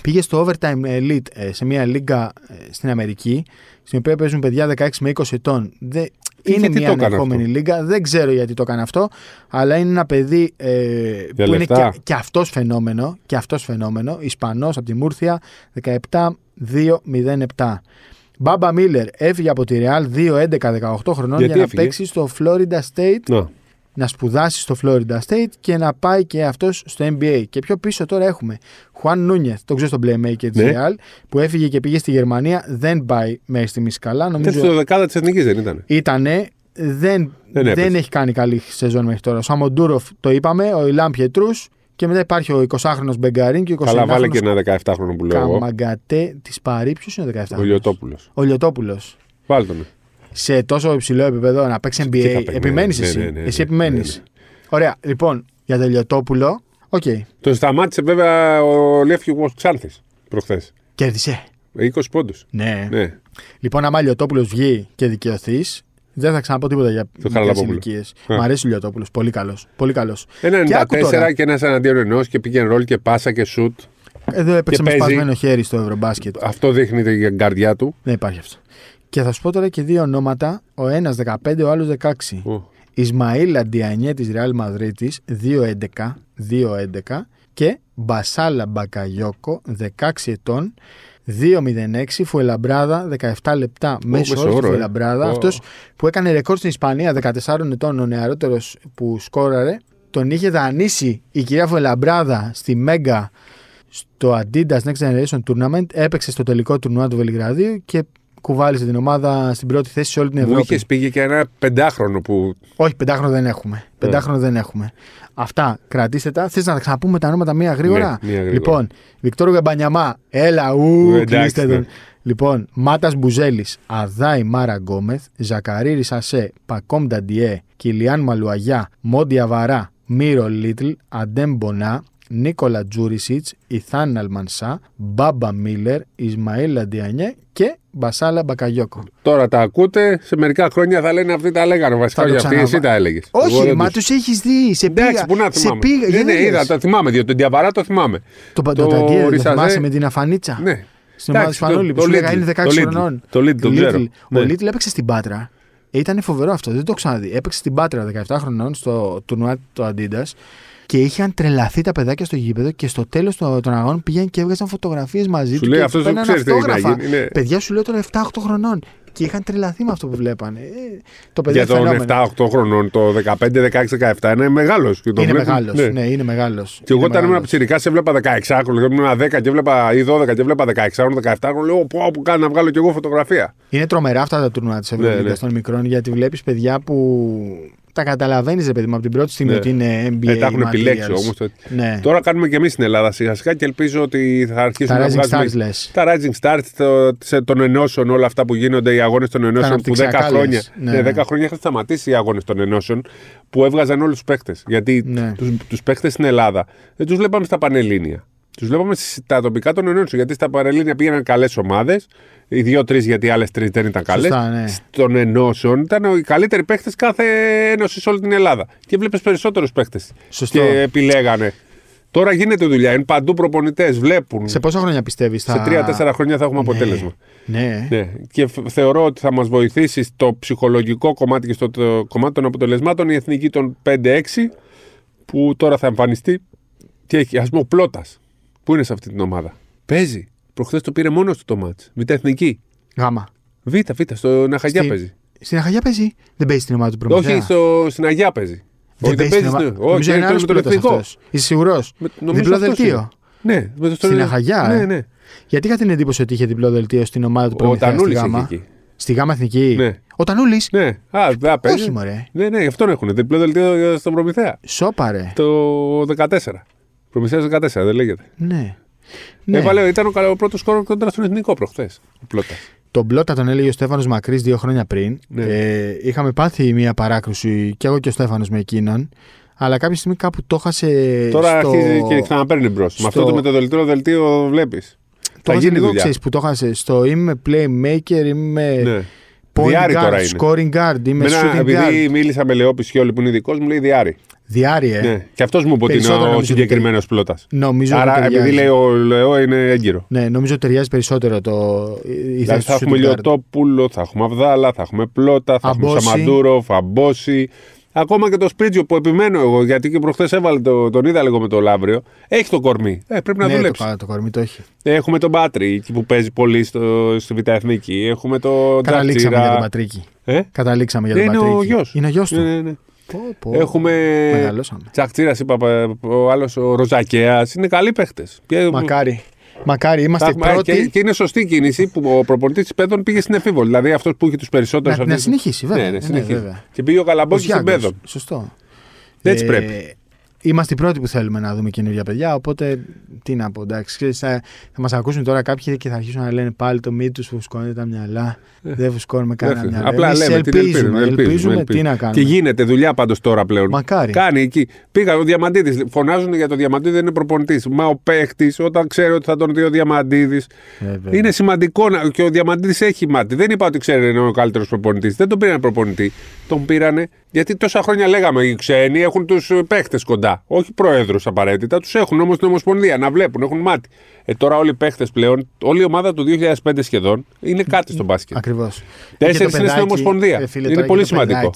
πήγε στο Overtime Elite ε, σε μια λίγα ε, στην Αμερική, στην οποία παίζουν παιδιά 16 με 20 ετών. Δεν, είναι γιατί μια το έκανε ανερχόμενη αυτό; δεν δεν ξέρω γιατί το έκανε αυτό, αλλά είναι ένα παιδί ε, που είναι λεφτά. και, και αυτός φαινόμενο, και αυτός φαινόμενο, Ισπανός από τη Μούρθια, 17-2-0-7. Μπάμπα Μίλλερ έφυγε από τη Real 2-11-18 χρονών Γιατί για να έφυγε; παίξει στο Florida State, Να. Να σπουδάσει στο Florida State και να πάει και αυτός στο NBA. Και πιο πίσω τώρα έχουμε Χουάν Νούνιεθ, τον ξέρω στον Playmaker της Ναι. Real, που έφυγε και πήγε στη Γερμανία, δεν πάει μέχρι στιγμής καλά. Τέτοιο Νομίζω το δεκάδα της εθνικής δεν ήταν. Ήτανε, δεν, Δεν δεν, έπαιζε. έχει κάνει καλή σεζόν μέχρι τώρα. Ο Σαμοντούροφ το είπαμε, ο Ιλάν Πιετρούς και μετά υπάρχει ο 20χρονο Μπεγκαρίν και ο 21χρονο Καλά, βάλε και ένα 17χρονο που λέω εγώ. Καμαγκατέ της Παρή. Ποιος είναι ο 17χρονο. Ο Λιωτόπουλο. Ο Λιωτόπουλο. Βάλε τον. Σε τόσο υψηλό επίπεδο να παίξει Τι θα NBA. περιμένεις, Επιμένεις ναι, εσύ; ναι, ναι, ναι, εσύ ναι, επιμένεις; ναι. Ωραία. Λοιπόν, για τον Λιωτόπουλο, οκ. Τον σταμάτησε βέβαια ο Λεύκιο Ξάνθης προχθές. Κέρδισε. 20 πόντους. Ναι. Ναι. Λοιπόν, άμα Λιωτόπουλο βγει και δικαιωθείς, δεν θα ξαναπώ τίποτα για μικρές Χαραλαμπόπουλο. ηλικίες. Α. Μ' αρέσει ο Λιωτόπουλο. Πολύ καλός. Πολύ καλός. Ένα Και άκου 94 τώρα. και ένας εναντίον ενός και pick and roll και πάσα και σουτ. Εδώ έπαιξε με παίζει. σπασμένο χέρι στο Ευρωμπάσκετ. Αυτό δείχνει την καρδιά του. Δεν υπάρχει αυτό. Και θα σου πω τώρα και δύο ονόματα. Ο ένας 15, ο άλλος 16. Ω, Ισμαήλ Αντιανιέ της Ρεάλ Μαδρίτη 2-11, 2-11 και Μπασάλα Μπακαγιόκο 16 ετών 2-0-6 Φουελαμπράδα 17 λεπτά μέσω μέσος όρο όρο, ε. Φουελαμπράδα. Ω. Αυτός που έκανε ρεκόρ στην Ισπανία 14 ετών, ο νεαρότερος που σκόραρε, τον είχε δανείσει η κυρία Φουελαμπράδα στη Μέγκα στο Adidas Next Generation Tournament. Έπαιξε στο τελικό τουρνουά του Βελιγραδίου και κουβάλισε την ομάδα στην πρώτη θέση σε όλη την Μου Ευρώπη. είχες πήγε και ένα πεντάχρονο που. Όχι, πεντάχρονο δεν έχουμε. Πεντάχρονο δεν έχουμε. Αυτά κρατήστε τα. Θες να τα ξαναπούμε τα ονόματα μία γρήγορα; Ναι, μία γρήγορα. Λοιπόν, Βικτόριο Γαμπανιαμά, έλα, ου, Εντάξει, κλείστε ναι. τον. Λοιπόν, Μάτας Μπουζέλης, Αδάη Μάρα Γκόμεθ, Ζακαρίρη Σασέ, Πακόμ Νταντιέ, Κιλιάν Μαλουαγιά, Μόντια Βαρά, Μύρο Λίτλ, Αντέμ Μπονά, Νίκολα Τζούρισιτς, Ιθάν Αλμανσά, Μπάμπα Μίλλερ, Ισμαήλ Αντιανιέ και Μπασάλα Μπακαγιόκο. Τώρα τα ακούτε, σε μερικά χρόνια θα λένε αυτοί τα λέγανε. Βασικά Θα το για αυτοί ξαναβα- εσύ τα έλεγες. Όχι, μα του έχεις δει. Σε πήγα. Εντάξει, πού να σε θυμάμαι. πήγα. Ναι, γιατί ναι, δεν είδα, λες; το θυμάμαι, διότι τον Διαβαρά το θυμάμαι. Το, το, το το Ταγκίρι, το Ρισαζέ. θυμάσαι με την αφανίτσα; Ναι. Στην ομάδα Εντάξει, του Σπανούλη το- που το σου λέγα Lidl, είναι 16 το Lidl, χρονών. το Lidl, τον Lidl. ξέρω. Ο Ναι. Λίτλ έπαιξε στην Πάτρα. Ήταν φοβερό αυτό, δεν το ξαναδεί. Έπαιξε στην Πάτρα 17 χρονών στο τουρνουά του Adidas και είχαν τρελαθεί τα παιδάκια στο γήπεδο και στο τέλος των αγώνων πήγαν και έβγαζαν φωτογραφίες μαζί Σου τους λέει και αυτός τους δεν παίρναν ξέρει τι έχει να αυτόγραφα. γίνει, είναι- Παιδιά σου λέω τώρα 7-8 χρονών. Και είχαν τρελαθεί με αυτό που βλέπανε. Ε, το παιδί Για τον φαινόμενο. 7-8 χρονών, το 15-16-17 είναι μεγάλος. Είναι μεγάλος. Ναι. είναι μεγάλος. Και εγώ όταν ήμουν ψηρικά, σε έβλεπα 16 χρονών, ήμουν 10 και έβλεπα ή 12 και έβλεπα 16 χρονών, 17 χρονών. Λέω πω, που κάνει να βγάλω κι εγώ φωτογραφία. Είναι τρομερά αυτά τα τουρνουά της Ναι, Ευρωλίγας ναι. των μικρών γιατί βλέπεις παιδιά που τα καταλαβαίνεις, ρε παιδί μου, από την πρώτη στιγμή Ναι. ότι είναι NBA. Ε, τα έχουν materials. επιλέξει όμως. Ναι. Τώρα κάνουμε και εμείς στην Ελλάδα σιγά σιγά και ελπίζω ότι θα αρχίσουν Τα να Rising βγάζουμε. Stars λες. Τα Rising Stars το, σε- των ενώσεων, όλα αυτά που γίνονται, οι αγώνες των ενώσεων που 10 αναπτυξιακά χρόνια. λες. Ναι, Ναι. 10 χρόνια είχαν σταματήσει οι αγώνες των ενώσεων που έβγαζαν όλους τους παίχτε. Γιατί Ναι. του τους παίχτε στην Ελλάδα δεν τους βλέπαμε στα πανελλήνια. Τους βλέπαμε στα τοπικά των ενώσεων. Γιατί στα πανελλήνια πήγαιναν καλές ομάδες. Οι δύο-τρει γιατί οι άλλες τρεις δεν ήταν καλές. Σωστά, ναι. Των ενώσεων ήταν οι καλύτεροι παίχτες κάθε ένωση σε όλη την Ελλάδα. Και βλέπεις περισσότερους παίχτες. Σωστό. Και επιλέγανε. Τώρα γίνεται δουλειά. Είναι παντού προπονητές. Βλέπουν. Σε πόσα χρόνια πιστεύεις θα. Σε τρία-τέσσερα χρόνια θα έχουμε αποτέλεσμα. Ναι. Ναι. Και φ- θεωρώ ότι θα μας βοηθήσει στο ψυχολογικό κομμάτι και στο το κομμάτι των αποτελεσμάτων η εθνική των 5-6 που τώρα θα εμφανιστεί. Και έχει, ας πούμε, ο Πλότα που είναι σε αυτή την ομάδα; Παίζει. Προχθές το πήρε μόνος του το μάτς. Β' εθνική. Γάμα. Β' Β' στο Ναχαγιά Στη- παίζει. Στην Αχαγιά παίζει. Δεν παίζει στην ομάδα του Προμηθέα. Όχι, στο, στην Αγιά παίζει. Όχι, Δεν παίζει στην στην- ομάδα. Όχι, Νομίζω είναι είναι άλλος με τον πιλότος εθνικό. αυτός. Είσαι σίγουρος; Με- νομίζω Διπλό αυτός δελτίο. είναι. Ναι, με το Στην Αχαγιά, Ναι, ε. ναι. Γιατί είχα την εντύπωση ότι είχε διπλό δελτίο στην ομάδα του Ο Προμηθέα. στη Τανούλης Γάμα; είχε εκεί. Στη Γάμα Εθνική; Ναι. Ο Τανούλης; Ναι, α, δεν παίζει. Όχι, μωρέ. Ναι, ναι, γι' αυτόν έχουν. Διπλό δελτίο στον Προμηθέα. Σόπαρε. Το 14. Προμηθέα 14, δεν λέγεται. Ναι. ναι. Έβαλε, ήταν ο, καλό- ο πρώτος σκόρ κοντρα στον εθνικό προχθέ. Ο Πλότα. Τον Πλότα τον έλεγε ο Στέφανος Μακρύς δύο χρόνια πριν. Ναι. Ε, είχαμε πάθει μία παράκρουση κι εγώ και ο Στέφανος με εκείνον. Αλλά κάποια στιγμή κάπου το έχασε. Τώρα στο... αρχίζει και ξαναπαίρνει μπρος. στο- Με αυτό το με το δελτίο δελτίο βλέπεις. Το Θα έχασε γίνει λίγο δουλειά. ξέρεις, που το έχασε. Στο είμαι playmaker, είμαι Ναι. point Διάρη τώρα guard, είναι. scoring guard, είμαι Μένα, shooting επειδή guard. μίλησα με Λεό Πισιόλη που είναι ειδικός, μου λέει Διάρη. Διάρη, ε. Ναι. Και αυτός μου είπε ότι είναι Περισσότερο ο νομίζω συγκεκριμένος πλότα. Νομίζω Άρα, ότι επειδή ταιριάζει. λέει ο Λεό είναι έγκυρο. Ναι, νομίζω ότι ταιριάζει περισσότερο το. η Δηλαδή θέση θα του έχουμε shooting guard. Λιωτόπουλο, θα έχουμε Αβδάλα, θα έχουμε Πλότα, θα έχουμε Αμπόση. Σαμαντούρο, Φαμπόση. Ακόμα και το Σπρίτζιο που επιμένω εγώ, γιατί και προχθές έβαλε το, τον είδα λίγο με το Λαύριο. Έχει το κορμί. Ε, πρέπει να ναι, δουλέψει. Το, το κορμί το έχει. Έχουμε τον Πάτρι εκεί που παίζει πολύ στο, στη Β' Εθνική. Έχουμε τον Καταλήξαμε για τον Τζαρτζίρα. Πατρίκη. Ε; Καταλήξαμε για Ναι, τον είναι Πατρίκη. ο γιος. Είναι ο γιος του. Ναι, ναι, ναι. Πω, πω. Έχουμε. Μεγαλώσαμε. Τσακτσίρα, είπα, ο άλλος ο Ροζακέας. Είναι καλοί παίχτες. Μακάρι. Μακάρι. Είμαστε Και, πρώτοι. και είναι σωστή κίνηση που ο προπονητής της Πέδων πήγε στην Εφήβολη. Δηλαδή αυτός που είχε τους περισσότερους. Να- να συνεχίσει, βέβαια. Ναι, ναι, Ναι, συνεχίζει. βέβαια. Και πήγε ο Ο Καλαμπόκη στην Γιάνγκος. Πέδων. Σωστό. Έτσι Ε, πρέπει. Είμαστε οι πρώτοι που θέλουμε να δούμε καινούργια παιδιά. Οπότε τι να πω, εντάξει. ξέρεις, Θα, θα μας ακούσουν τώρα κάποιοι και θα αρχίσουν να λένε πάλι το μύτο που φουσκώνεται τα μυαλά. Δεν φουσκώνουμε κανένα Δεν- μυαλά. Απλά Εμείς λέμε την ελπίζουμε, ελπίζουμε. ελπίζουμε, ελπίζουμε, τι ελπίζουμε. να κάνουμε. Και γίνεται δουλειά πάντως τώρα πλέον. Μακάρι. Κάνει εκεί. Πήγα ο Διαμαντίδης. Φωνάζουν για το Διαμαντίδη δεν είναι προπονητής. Μα ο παίχτης, όταν ξέρει ότι θα τον δει ο Διαμαντίδης. Ε, βέβαια. Είναι σημαντικό να... και ο Διαμαντίδης έχει μάτι. Δεν είπα ότι ξέρει είναι ο καλύτερος προπονητής. Δεν τον πήραν προπονητή. Τον πήρανε γιατί τόσα χρόνια λέγαμε οι ξένοι έχουν τους παίχτες κοντά. Όχι προέδρου απαραίτητα. Τους έχουν όμως την Ομοσπονδία να βλέπουν, έχουν μάτι. Ε, τώρα όλοι οι παίχτες πλέον, όλη η ομάδα του 2005 σχεδόν είναι κάτι στο μπάσκετ. Ακριβώς. Τέσσερις είναι στην Ομοσπονδία. Είναι πολύ σημαντικό.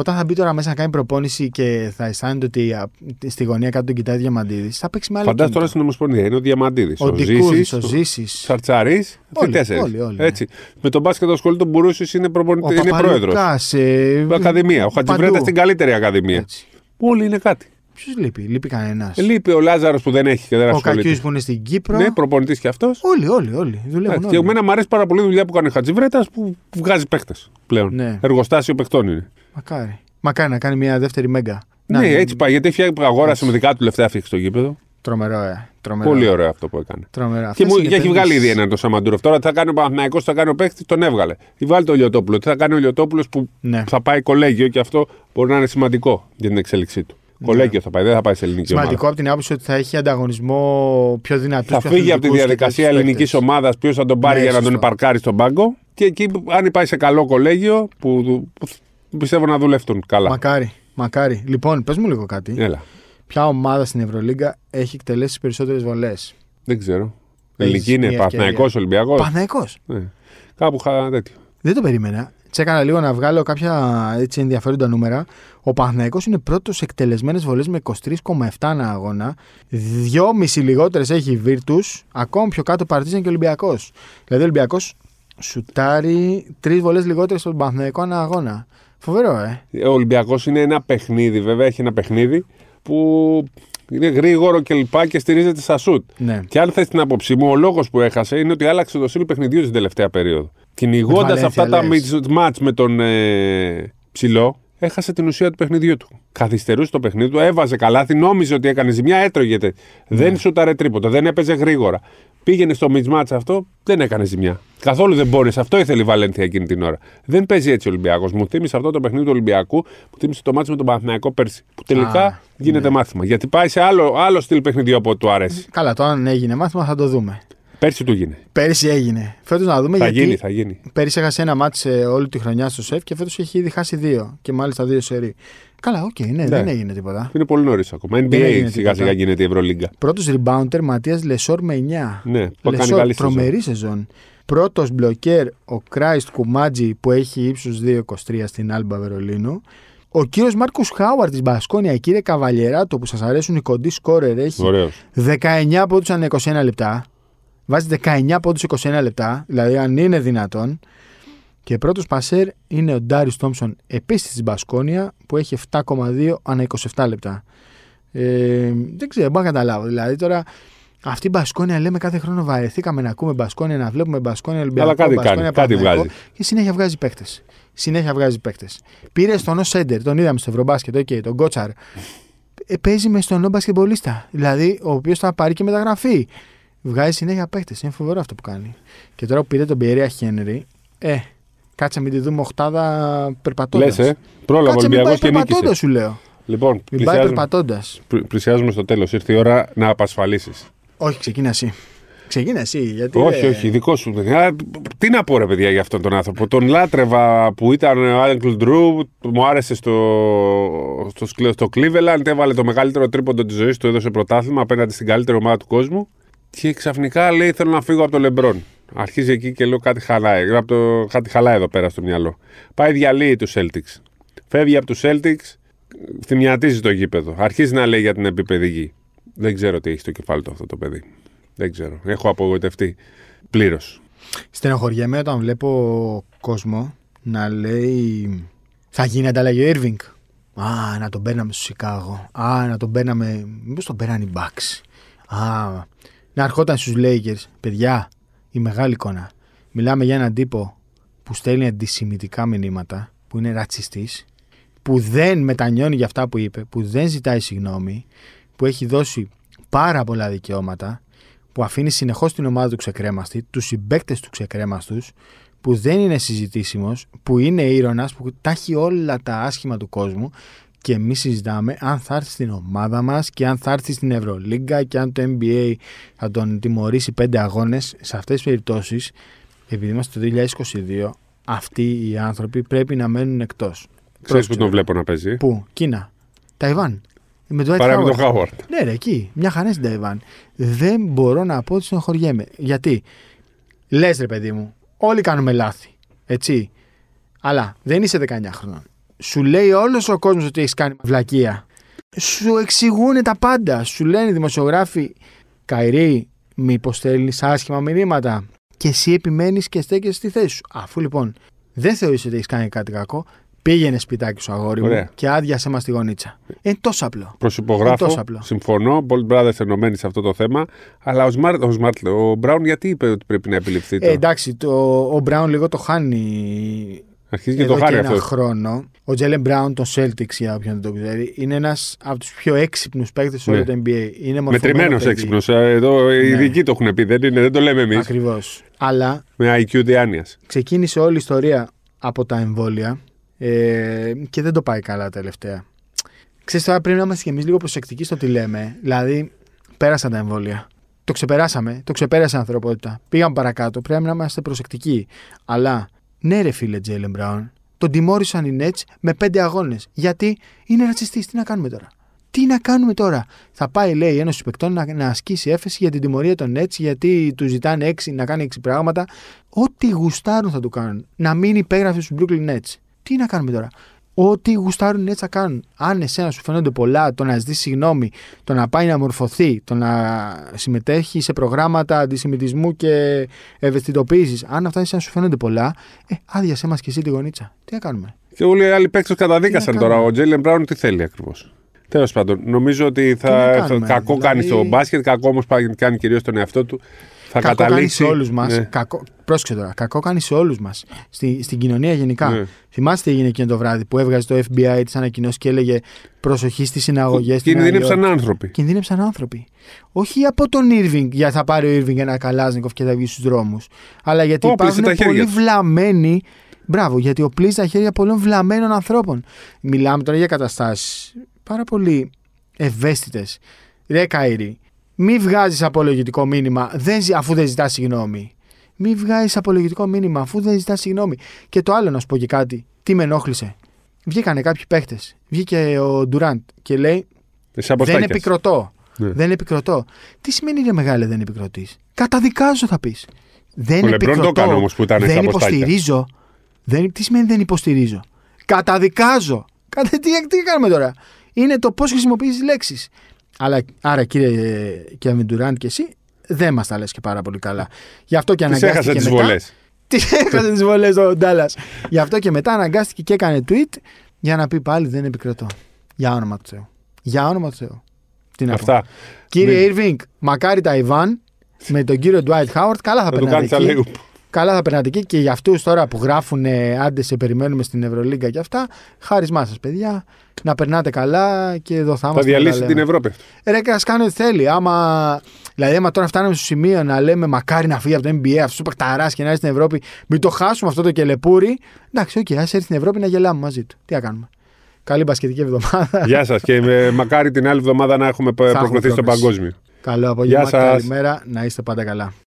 Όταν θα μπει τώρα μέσα να κάνει προπόνηση και θα αισθάνεται ότι α, στη γωνία κάτω τον κοιτάει ο Διαμαντίδης, θα παίξει με άλλη Φαντάζομαι τώρα κίνητο. στην Ομοσπονδία είναι ο Διαμαντίδης. Ο Ντικούδης, ο Ζήσης. Σαρτσαρής. Αυτοί Όλοι, τέσσερις. όλοι, όλοι, ναι. Έτσι. Με τον μπάσκετ ασχολείται ο Μπουρούσης είναι, Ο προπονητή, είναι πρόεδρος. Παπαλουκάς, ε, Ακαδημία. Ο Χατζιβρέτα παντού. στην καλύτερη ακαδημία. Έτσι. Όλοι είναι κάτι. Ποιος λείπει, λείπει κανένας; Ε, Λείπει ο Λάζαρος που δεν έχει και δεν Ο ασχολείται. Κακιού που είναι στην Κύπρο. Ναι, προπονητής κι αυτός. Όλοι, όλοι, όλοι. Δουλεύουν. Και όλοι. εμένα μου αρέσει πάρα πολύ η δουλειά που κάνει ο Χατζιβρέτα που βγάζει παίχτες πλέον. Ναι. Εργοστάσιο παιχτών είναι. Μακάρι. Μακάρι να κάνει μια δεύτερη μέγκα. Να, ναι, έτσι πάει. Γιατί φτιάχνει αγόρασε Έτσι. με δικά του λεφτά έφτιαξε το γήπεδο. Τρομερό, ε. Τρομερό. Πολύ ωραίο αυτό που έκανε. Τρομερό. Και, Αυτές μου, είναι και έχει επενδύσεις. βγάλει ήδη έναν το Σαμαντούροφ. Τώρα τι θα κάνει ο Παναθηναϊκός, τι θα κάνει ο παίχτης, τον έβγαλε. Τι βάλει το Λιωτόπουλο. Τι θα κάνει ο Λιωτόπουλος που Ναι. θα πάει κολέγιο και αυτό μπορεί να είναι σημαντικό για την εξέλιξή του. Κολέγιο θα πάει, δεν θα πάει σε ελληνική Ναι. Σημαντικό ομάδα. από την άποψη ότι θα έχει ανταγωνισμό πιο δυνατούς. Θα φύγει από τη διαδικασία ελληνικής ομάδας, ποιος θα τον πάρει Ναι, για να τον σωστό. υπαρκάρει στον πάγκο. Και εκεί, που- αν πάει σε καλό κολέγιο, που, που πιστεύω να δουλευτούν καλά. Μακάρι. Μακάρι. Λοιπόν, πες μου λίγο κάτι. Έλα. Ποια ομάδα στην Ευρωλίγκα έχει εκτελέσει τις περισσότερες βολές; Δεν ξέρω. Έχεις Ελληνική είναι, μια Παναθηναϊκός, ευκαιρία. Ολυμπιακός. Παναθυναϊκό. Ναι. Κάπου χα... τέτοιο. Δεν το περίμενα. Τσέκανα λίγο να βγάλω κάποια έτσι ενδιαφέροντα νούμερα. Ο Παναθηναϊκός είναι πρώτος σε εκτελεσμένες βολές με 23,7 ανά αγώνα. Δυόμιση λιγότερες έχει η Βίρτου. Ακόμη πιο κάτω Παρτίζαν και Ολυμπιακός. Δηλαδή ο Ολυμπιακός Σουτάρει τρεις βολές λιγότερες στον Παναθηναϊκό ένα αγώνα. Φοβερό, ε. Ο Ολυμπιακός είναι ένα παιχνίδι, βέβαια έχει ένα παιχνίδι που είναι γρήγορο και λοιπά και στηρίζεται στα σουτ. Ναι. Και αν θες την άποψή μου, ο λόγος που έχασε είναι ότι άλλαξε το στυλ παιχνιδιού την τελευταία περίοδο. Κυνηγώντας Βαλένθια, αυτά τα λες. μάτς με τον ε, ψηλό, έχασε την ουσία του παιχνιδιού του. Καθυστερούσε το παιχνίδι του, έβαζε καλάθι, νόμιζε ότι έκανε ζημιά, έτρωγε. Ναι. Δεν σούταρε τρίποτα, δεν έπαιζε γρήγορα. Πήγαινε στο μάτς αυτό, δεν έκανε ζημιά. Καθόλου δεν μπόρεσε. Αυτό ήθελε η Βαλένθια εκείνη την ώρα. Δεν παίζει έτσι ο Ολυμπιακός. Μου θύμισε αυτό το παιχνίδι του Ολυμπιακού, μου θύμισε το μάτσο με τον Παναθηναϊκό πέρσι. Που τελικά Α, γίνεται μάθημα. Γιατί πάει σε άλλο, άλλο στυλ παιχνιδιού από ό,τι του αρέσει. Καλά, το αν έγινε μάθημα θα το δούμε. Πέρσι του γίνει. Πέρυσι έγινε. Φέτος να δούμε Θα γιατί. γίνει, θα γίνει. Πέρυσι έχασε ένα μάτι σε όλη τη χρονιά στο σεφ και φέτος έχει ήδη χάσει δύο. Και μάλιστα δύο σερί. Καλά, οκ, ναι, δεν έγινε τίποτα. Είναι πολύ νωρίς ακόμα. NBA έγινε σιγά τίποτα. σιγά γίνεται η Ευρωλίγκα. Πρώτος rebounder Ματίας Λεσόρ με 9. Ναι, που κάνει Λεσόρ, καλή σεζόν. τρομερή σεζόν. Πρώτος μπλοκέρ ο Κράιστ Κουμάτζη που έχει ύψος 2,23 στην Άλμπα Βερολίνου. Ο κύριος Μάρκο Χάουαρ της Μπασκόνια, κύριε Καβαλιεράτο που σας αρέσουν οι κοντοί σκόρερ, έχει Ωραίος. 19 πόντους ανά 21 λεπτά. Βάζει 19 πόντους 21 λεπτά, δηλαδή αν είναι δυνατόν. Και πρώτος πασέρ είναι ο Ντάριο Τόμψον, επίσης της Μπασκόνια, που έχει 7,2 ανά 27 λεπτά. Ε, δεν ξέρω, δεν μπορώ να καταλάβω. Δηλαδή τώρα αυτή η Μπασκόνια λέμε κάθε χρόνο βαρεθήκαμε να ακούμε Μπασκόνια, να βλέπουμε Μπασκόνια Ολυμπιακό. Αλλά κάτι Μπασκόνια, κάνει, κάτι Παναθηναϊκό, βγάζει. Και συνέχεια βγάζει παίκτες. Συνέχεια βγάζει παίκτες. Πήρε στον Ω Σέντερ, τον είδαμε στο Ευρωμπάσκετ, okay, τον Κότσαρ. Ε, παίζει μες στον μπασκετμπολίστα. Δηλαδή, ο οποίος θα πάρει και μεταγραφή. Βγάζει συνέχεια παίκτε. Είναι φοβερό αυτό που κάνει. Και τώρα που πήρε τον Πιερία Χένρι, ε, κάτσε μην τη δούμε οχτάδα περπατώντας. Λες, ε, πρόλαβε ο Κάτσε μην Ολυμπιακός πάει και περπατώντας, νίκησε. σου λέω. Λοιπόν, Μην πάει πλησιάζουμε, περπατώντας. πλη- πλησιάζουμε στο τέλος. Ήρθε η ώρα να απασφαλίσεις. Όχι, ξεκίνα εσύ. Ξεκίνα εσύ. Γιατί, Όχι, ε, όχι, δικό σου. Α, τι να πω, ρε παιδιά, για αυτόν τον άνθρωπο. Τον λάτρευα που ήταν ο Άγκλ Ντρού, μου άρεσε στο, στο, σκλε- στο Cleveland, έβαλε το μεγαλύτερο τρίποντο της ζωής του, έδωσε πρωτάθλημα απέναντι στην καλύτερη ομάδα του κόσμου. Και ξαφνικά λέει: Θέλω να φύγω από το Λεμπρόν. Αρχίζει εκεί και λέω κάτι χαλάει. Από το, κάτι χαλάει εδώ πέρα στο μυαλό. Πάει διαλύει τους Celtics. Φεύγει από τους Celtics, θυμιατίζει το γήπεδο. Αρχίζει να λέει για την επίπεδη γη. Δεν ξέρω τι έχει στο κεφάλι του αυτό το παιδί. Δεν ξέρω. Έχω απογοητευτεί πλήρως. Στενοχωριέμαι όταν βλέπω κόσμο να λέει θα γίνει ανταλλαγή ο Irving. Α, να τον παίρναμε στο Σικάγο. Α, να τον παίρναμε. Μήπως τον παίρνανε οι Bucks. Α, να ερχόταν στους Lakers. Παιδιά, η μεγάλη εικόνα. Μιλάμε για έναν τύπο που στέλνει αντισημιτικά μηνύματα, που είναι ρατσιστής, που δεν μετανιώνει για αυτά που είπε, που δεν ζητάει συγγνώμη, που έχει δώσει πάρα πολλά δικαιώματα, που αφήνει συνεχώς την ομάδα του ξεκρέμαστη, τους συμπαίκτες του ξεκρέμαστους, που δεν είναι συζητήσιμος, που είναι ήρωνας, που τα έχει όλα τα άσχημα του κόσμου και εμείς συζητάμε αν θα έρθει στην ομάδα μας και αν θα έρθει στην Ευρωλίγκα και αν το NBA θα τον τιμωρήσει πέντε αγώνες. Σε αυτές τις περιπτώσεις, επειδή είμαστε το 2022, αυτοί οι άνθρωποι πρέπει να μένουν εκτός. Ξέρεις που τον βλέπω να παίζει; Πού, Κίνα, Ταϊβάν. Με το Παρά με τον Howard. Χάουαρτ. Ναι, ρε, εκεί. Μια χαρά στην Ταϊβάν. Δεν μπορώ να πω ότι στενοχωριέμαι. Γιατί, λες, ρε παιδί μου, όλοι κάνουμε λάθη. Έτσι. Αλλά δεν είσαι 19 χρονών. Σου λέει όλος ο κόσμος ότι έχεις κάνει βλακεία. Σου εξηγούν τα πάντα. Σου λένε οι δημοσιογράφοι, Καϊρή, μήπως στέλνεις άσχημα μηνύματα. Και εσύ επιμένεις και στέκεσαι στη θέση σου. Αφού λοιπόν δεν θεωρείς ότι έχεις κάνει κάτι κακό, πήγαινε σπιτάκι σου, αγόρι μου, Ωραία. και άδειασε μας τη γονίτσα. Είναι τόσο απλό. Είναι Προσυπογράφω. τόσο απλό. Συμφωνώ. Bold Brothers ενωμένοι σε αυτό το θέμα. Αλλά ο Smart, ο, Smart, ο Brown γιατί είπε ότι πρέπει να επιληφθεί Ε, τώρα. εντάξει, το, ο Μπράουν λίγο το χάνει Αρχίζει και εδώ το χάρη και ένα αυτός. χρόνο. Ο Τζέλεν Μπράουν, τον Celtics, για όποιον δεν το ξέρει, είναι ένας από τους πιο έξυπνους παίκτες σε όλο Ναι. το NBA. Είναι Μετρημένος έξυπνος. Εδώ οι Ναι. ειδικοί το έχουν πει. Δεν, είναι, δεν το λέμε εμείς. Ακριβώς. Αλλά Με IQ διάνοια. ξεκίνησε όλη η ιστορία από τα εμβόλια ε, και δεν το πάει καλά τελευταία. Ξέρεις τώρα πρέπει να είμαστε κι εμείς λίγο προσεκτικοί στο τι λέμε. Δηλαδή, πέρασαν τα εμβόλια. Το ξεπεράσαμε, το ξεπέρασε η ανθρωπότητα. Πήγαμε παρακάτω, πρέπει να είμαστε προσεκτικοί. Αλλά, ναι ρε φίλε Τζέιλεν Μπράουν, τον τιμώρησαν οι Nets με πέντε αγώνες. Γιατί είναι ρατσιστής, τι να κάνουμε τώρα; Τι να κάνουμε τώρα; Θα πάει, λέει, η Ένωση Παικτών να, να ασκήσει έφεση για την τιμωρία των Nets, γιατί του ζητάνε έξι, να κάνει έξι πράγματα. Ό,τι γουστάρουν θα του κάνουν. Να μην υπέγραφε στους Brooklyn Nets. Τι να κάνουμε τώρα; Ό,τι γουστάρουν έτσι θα κάνουν. Αν εσένα σου φαίνονται πολλά, το να ζητήσει συγγνώμη, το να πάει να μορφωθεί, το να συμμετέχει σε προγράμματα αντισημιτισμού και ευαισθητοποίησης, αν αυτά εσένα σου φαίνονται πολλά, ε, άδειασέ μα και εσύ τη γονίτσα. Τι να κάνουμε; Και όλοι οι άλλοι παίκτες καταδίκασαν Τι να τώρα. κάνουμε; Ο Τζέιλεν Μπράουν τι θέλει ακριβώς. Τέλος πάντων, νομίζω ότι να θα, θα κάνουμε, κακό δηλαδή- κάνει στο μπάσκετ, κακό όμως κάνει κυρίως τον εαυτό του. Θα κακό κάνει καταλήξει. σε όλους μας. Ναι. Κακό... Πρόσεξε τώρα. Κακό κάνει σε όλους μας. Στη, στην κοινωνία γενικά. Ναι. Θυμάστε τι έγινε εκείνο το βράδυ που έβγαζε το FBI τις ανακοινώσεις και έλεγε Προσοχή στις συναγωγές. Κινδύνευσαν άνθρωποι. Κινδύνευσαν άνθρωποι. Όχι από τον Irving, για θα πάρει ο Irving ένα καλάζνικοφ και θα βγει στους δρόμους. Αλλά γιατί Όπλησε υπάρχουν τα χέρια πολύ τους. βλαμμένοι. Μπράβο, γιατί οπλίζει τα χέρια πολλών βλαμμένων ανθρώπων. Μιλάμε τώρα για καταστάσεις πάρα πολύ ευαίσθητες. Ρε Καΐρη, μη βγάζεις απολογητικό μήνυμα δεν, ζη- αφού δεν ζητάς συγγνώμη. Μη βγάζεις απολογητικό μήνυμα αφού δεν ζητάς συγγνώμη. Και το άλλο να σου πω και κάτι. Τι με ενόχλησε. Βγήκανε κάποιοι παίχτες. Βγήκε ο Ντουράντ και λέει Σε δεν αποστάκια. επικροτώ. Ναι. Δεν επικροτώ. Τι σημαίνει ρε μεγάλε δεν επικροτείς; Καταδικάζω θα πεις. Δεν Ο Λεμπρόν το επικροτώ. έκανε όμως που ήταν δεν στα αποστάκια. υποστηρίζω. Δεν, τι σημαίνει δεν υποστηρίζω; Καταδικάζω. Κατα, τι, τι κάνουμε τώρα; Είναι το πώς χρησιμοποιείς λέξεις. Αλλά άρα κύριε Κέβιν Ντουράντ και εσύ δεν μας τα λες και πάρα πολύ καλά. Γι' αυτό και Τις αναγκάστηκε έχασε τις μετά. βολέ. Τις έχασε τις βολέ ο Ντάλλας. Γι' αυτό και μετά αναγκάστηκε και έκανε tweet για να πει πάλι δεν επικροτώ. Για όνομα του Θεού. Για όνομα του Θεού. Τι να πω. Αυτά. Κύριε Irving, μακάρι τα Ιβάν με τον κύριο Dwight Howard, καλά θα Θα του περνάτε κάνει εκεί. τσαλέγου. Καλά θα περνάτε εκεί και για αυτούς τώρα που γράφουν ε, άντε σε περιμένουμε στην Ευρωλίγκα και αυτά. Χάρισμά σας, παιδιά. Να περνάτε καλά και εδώ θα Θα είμαστε. διαλύσει να την λέμε. Ευρώπη. Ρε, και ας κάνει ό,τι θέλει. Άμα, δηλαδή, άμα τώρα φτάνουμε στο σημείο να λέμε μακάρι να φύγει από το NBA αυτός ο παιχταρά και να έρθει στην Ευρώπη, μην το χάσουμε αυτό το κελεπούρι. Εντάξει, οκ, ας έρθει στην Ευρώπη να γελάμε μαζί του. Τι να κάνουμε. Καλή μπασκετική εβδομάδα. Γεια σας και ε, μακάρι την άλλη εβδομάδα να έχουμε έχουμε προκριθεί στο πρόκριση. παγκόσμιο. Καλό απόγευμα. Γεια σας. Καλημέρα. Να είστε πάντα καλά.